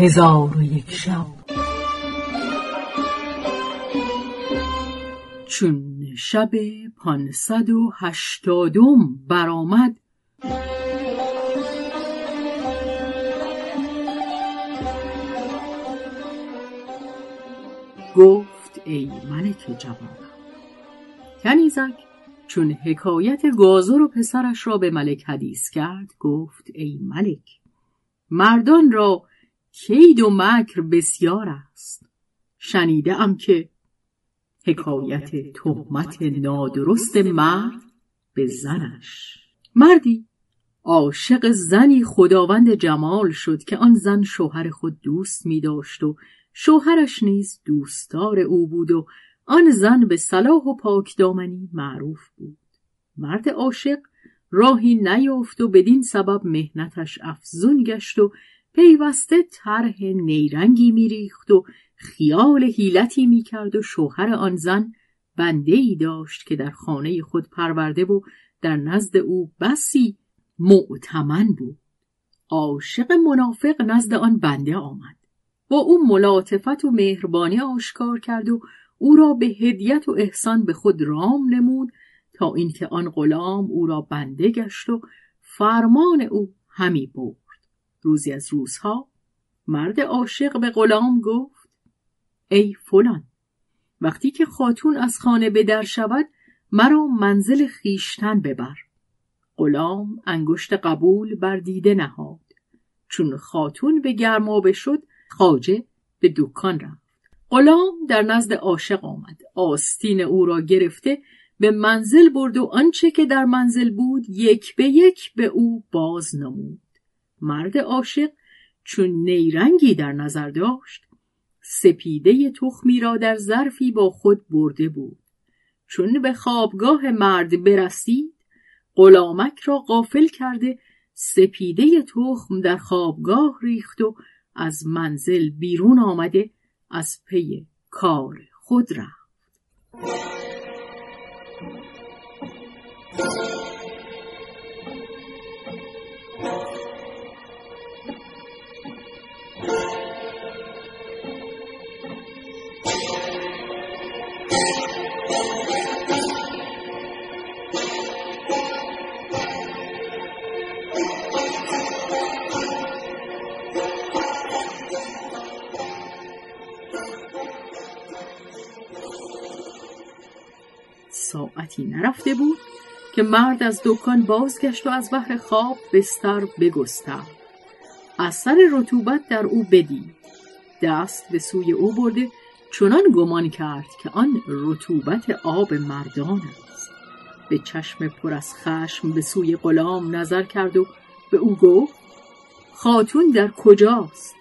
هزار و یک شب. چون شب پانصد و هشتادم برآمد گفت ای ملک جوانم کنیزک چون حکایت گازر و پسرش را به ملک حدیث کرد گفت ای ملک مردان را کید و مکر بسیار است. شنیده ام که حکایت تهمت نادرست مرد به زنش. مردی عاشق زنی خداوند جمال شد که آن زن شوهر خود دوست می داشت و شوهرش نیز دوستدار او بود و آن زن به صلاح و پاکدامنی معروف بود. مرد عاشق راهی نیافت و بدین سبب مهنتش افزون گشت و پیوسته طرح نیرنگی میریخت و خیال حیلتی می‌کرد و شوهر آن زن بنده ای داشت که در خانه خود پرورده و در نزد او بسی معتمن بود. عاشق منافق نزد آن بنده آمد. با او ملاطفت و مهربانی آشکار کرد و او را به هدیت و احسان به خود رام نمود تا اینکه آن غلام او را بنده گشت و فرمان او همی برد. روزی از روزها مرد عاشق به غلام گفت ای فلان وقتی که خاتون از خانه به در شود مرا منزل خیشتن ببر. غلام انگشت قبول بر دیده نهاد. چون خاتون به گرمابه شد خاجه به دکان رفت. غلام در نزد عاشق آمد. آستین او را گرفته به منزل برد و آنچه که در منزل بود یک به یک به او باز نمود. مرد عاشق چون نیرنگی در نظر داشت سپیده تخمی را در ظرفی با خود برده بود. چون به خوابگاه مرد برسید غلامک را غافل کرده سپیده تخم در خوابگاه ریخت و از منزل بیرون آمده از پی کار خود رفت. ساعتی نرفته بود که مرد از دکان بازگشت و از بحر خواب بستر بگسترد اثر رطوبت در او بدید. دست به سوی او برده چنان گمان کرد که آن رطوبت آب مردان است. به چشم پر از خشم به سوی غلام نظر کرد و به او گفت خاتون در کجاست؟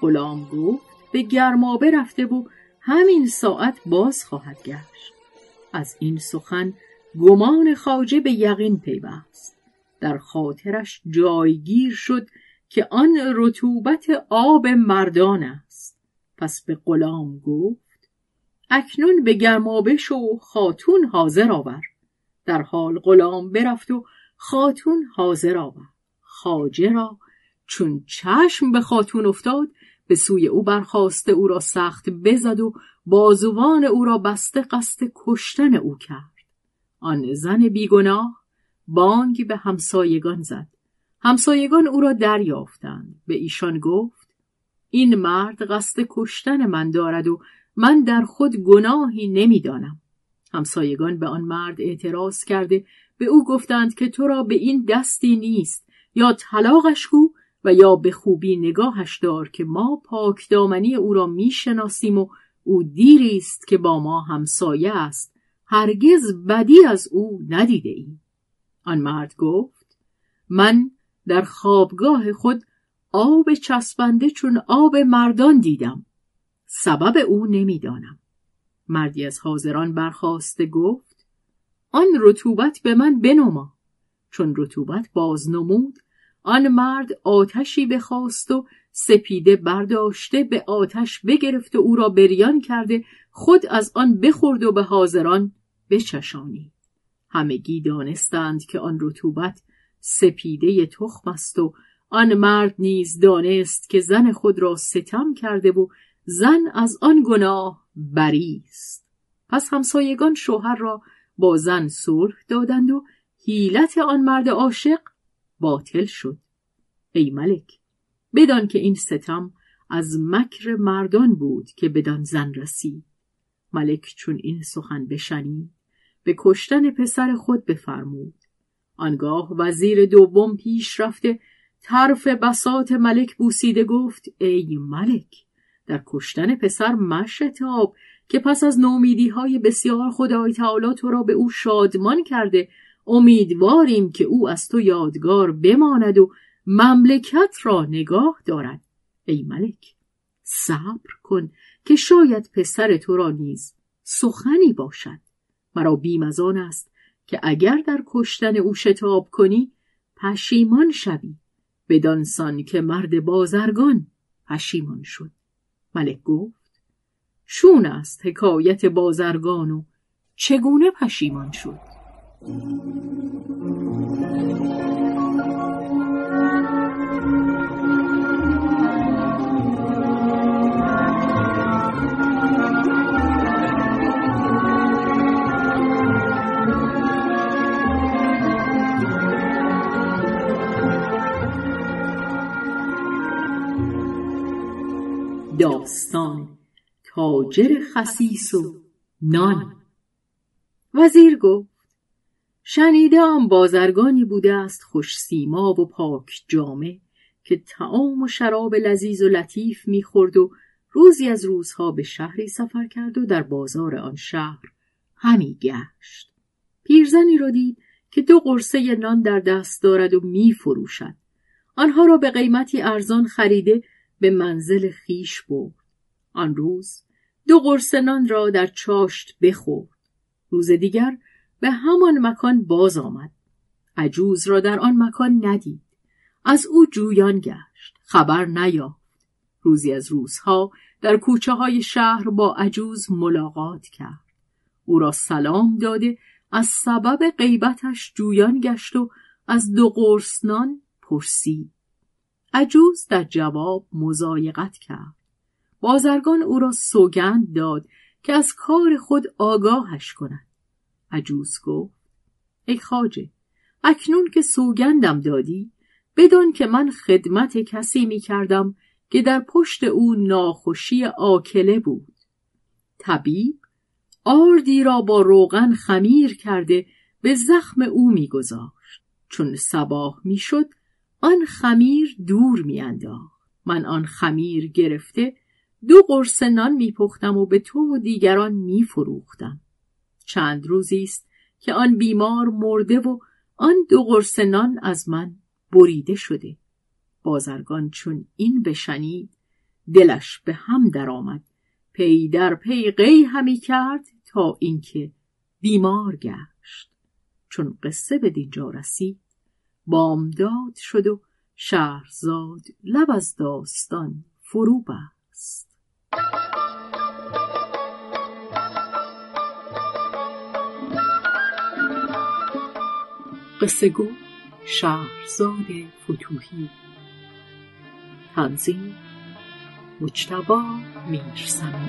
غلام گفت به گرمابه رفته و همین ساعت باز خواهد گشت. از این سخن گمان خاجه به یقین پیوست. در خاطرش جایگیر شد که آن رطوبت آب مردان است. پس به غلام گفت اکنون به گرمابه شو خاتون حاضر آور. در حال غلام برفت و خاتون حاضر آورد خاجه را چون چشم به خاتون افتاد به سوی او برخواسته او را سخت بزد و بازوان او را بسته قصد کشتن او کرد. آن زن بیگناه بانگی به همسایگان زد. همسایگان او را دریافتند. به ایشان گفت این مرد قصد کشتن من دارد و من در خود گناهی نمی‌دانم. همسایگان به آن مرد اعتراض کرده به او گفتند که تو را به این دستی نیست یا طلاقش گو و یا به خوبی نگاهش دار که ما پاک دامنی او را می‌شناسیم و او دیری است که با ما همسایه است. هرگز بدی از او ندیده ایم. آن مرد گفت من در خوابگاه خود آب چسبنده چون آب مردان دیدم. سبب او نمی‌دانم. مردی از حاضران برخواسته گفت آن رطوبت به من بنما. چون رطوبت باز نمود آن مرد آتشی بخواست و سپیده برداشته به آتش بگرفت و او را بریان کرده خود از آن بخورد و به حاضران بچشانید. همگی دانستند که آن رطوبت سپیده تخم است و آن مرد نیز دانست که زن خود را ستم کرده و زن از آن گناه بری است. پس همسایگان شوهر را با زن صلح دادند و حیلت آن مرد عاشق باطل شد. ای ملک بدان که این ستم از مکر مردان بود که بدان زن رسید. ملک چون این سخن بشنید به کشتن پسر خود بفرمود. آنگاه وزیر دوم پیش رفته طرف بسات ملک بوسیده گفت ای ملک در کشتن پسر مشتاب که پس از نومیدی های بسیار خدای تعالی تو را به او شادمان کرده امیدواریم که او از تو یادگار بماند و مملکت را نگاه دارد. ای ملک صبر کن که شاید پسر تو را نیز سخنی باشد. مرا بیم از آن است که اگر در کشتن او شتاب کنی پشیمان شوی. بدانسان که مرد بازرگان پشیمان شد. ملک گفت شون است حکایت بازرگان و چگونه پشیمان شد؟ داستان تاجر خسیس و نان. وزیر گفت شنیدم بازرگانی بوده است خوش سیما و پاک جامه که تعام و شراب لذیذ و لطیف می‌خورد و روزی از روزها به شهری سفر کرد و در بازار آن شهر همی گشت. پیرزنی را دید که دو قرصه نان در دست دارد و میفروشد. آنها را به قیمتی ارزان خریده به منزل خیش برد. آن روز دو قرص نان را در چاشت بخورد. روز دیگر به همان مکان باز آمد. عجوز را در آن مکان ندید. از او جویان گشت. خبر نیافت. روزی از روزها در کوچه های شهر با عجوز ملاقات کرد. او را سلام داده از سبب غیبتش جویان گشت و از دو قرص نان پرسید. عجوز در جواب مزایقت کرد. بازرگان او را سوگند داد که از کار خود آگاهش کند. عجوز گفت. ای خاجه اکنون که سوگندم دادی بدان که من خدمت کسی می کردم که در پشت او ناخوشی آکله بود. طبیب آردی را با روغن خمیر کرده به زخم او میگذاشت چون سباه می‌شد آن خمیر دور میانداخت من آن خمیر گرفته دو قرص نان میپختم و به تو و دیگران میفروختم چند روزی است که آن بیمار مرده و آن دو قرص نان از من بریده شده. بازرگان چون این بشنید دلش به هم درآمد. پی در پی قی همی کرد تا اینکه بیمار گشت. چون قصه به دینجا رسید بامداد شد و شهرزاد لب از داستان فرو بست قصه گو شهرزاد فتوهی. تنظیم مجتبا میرسمی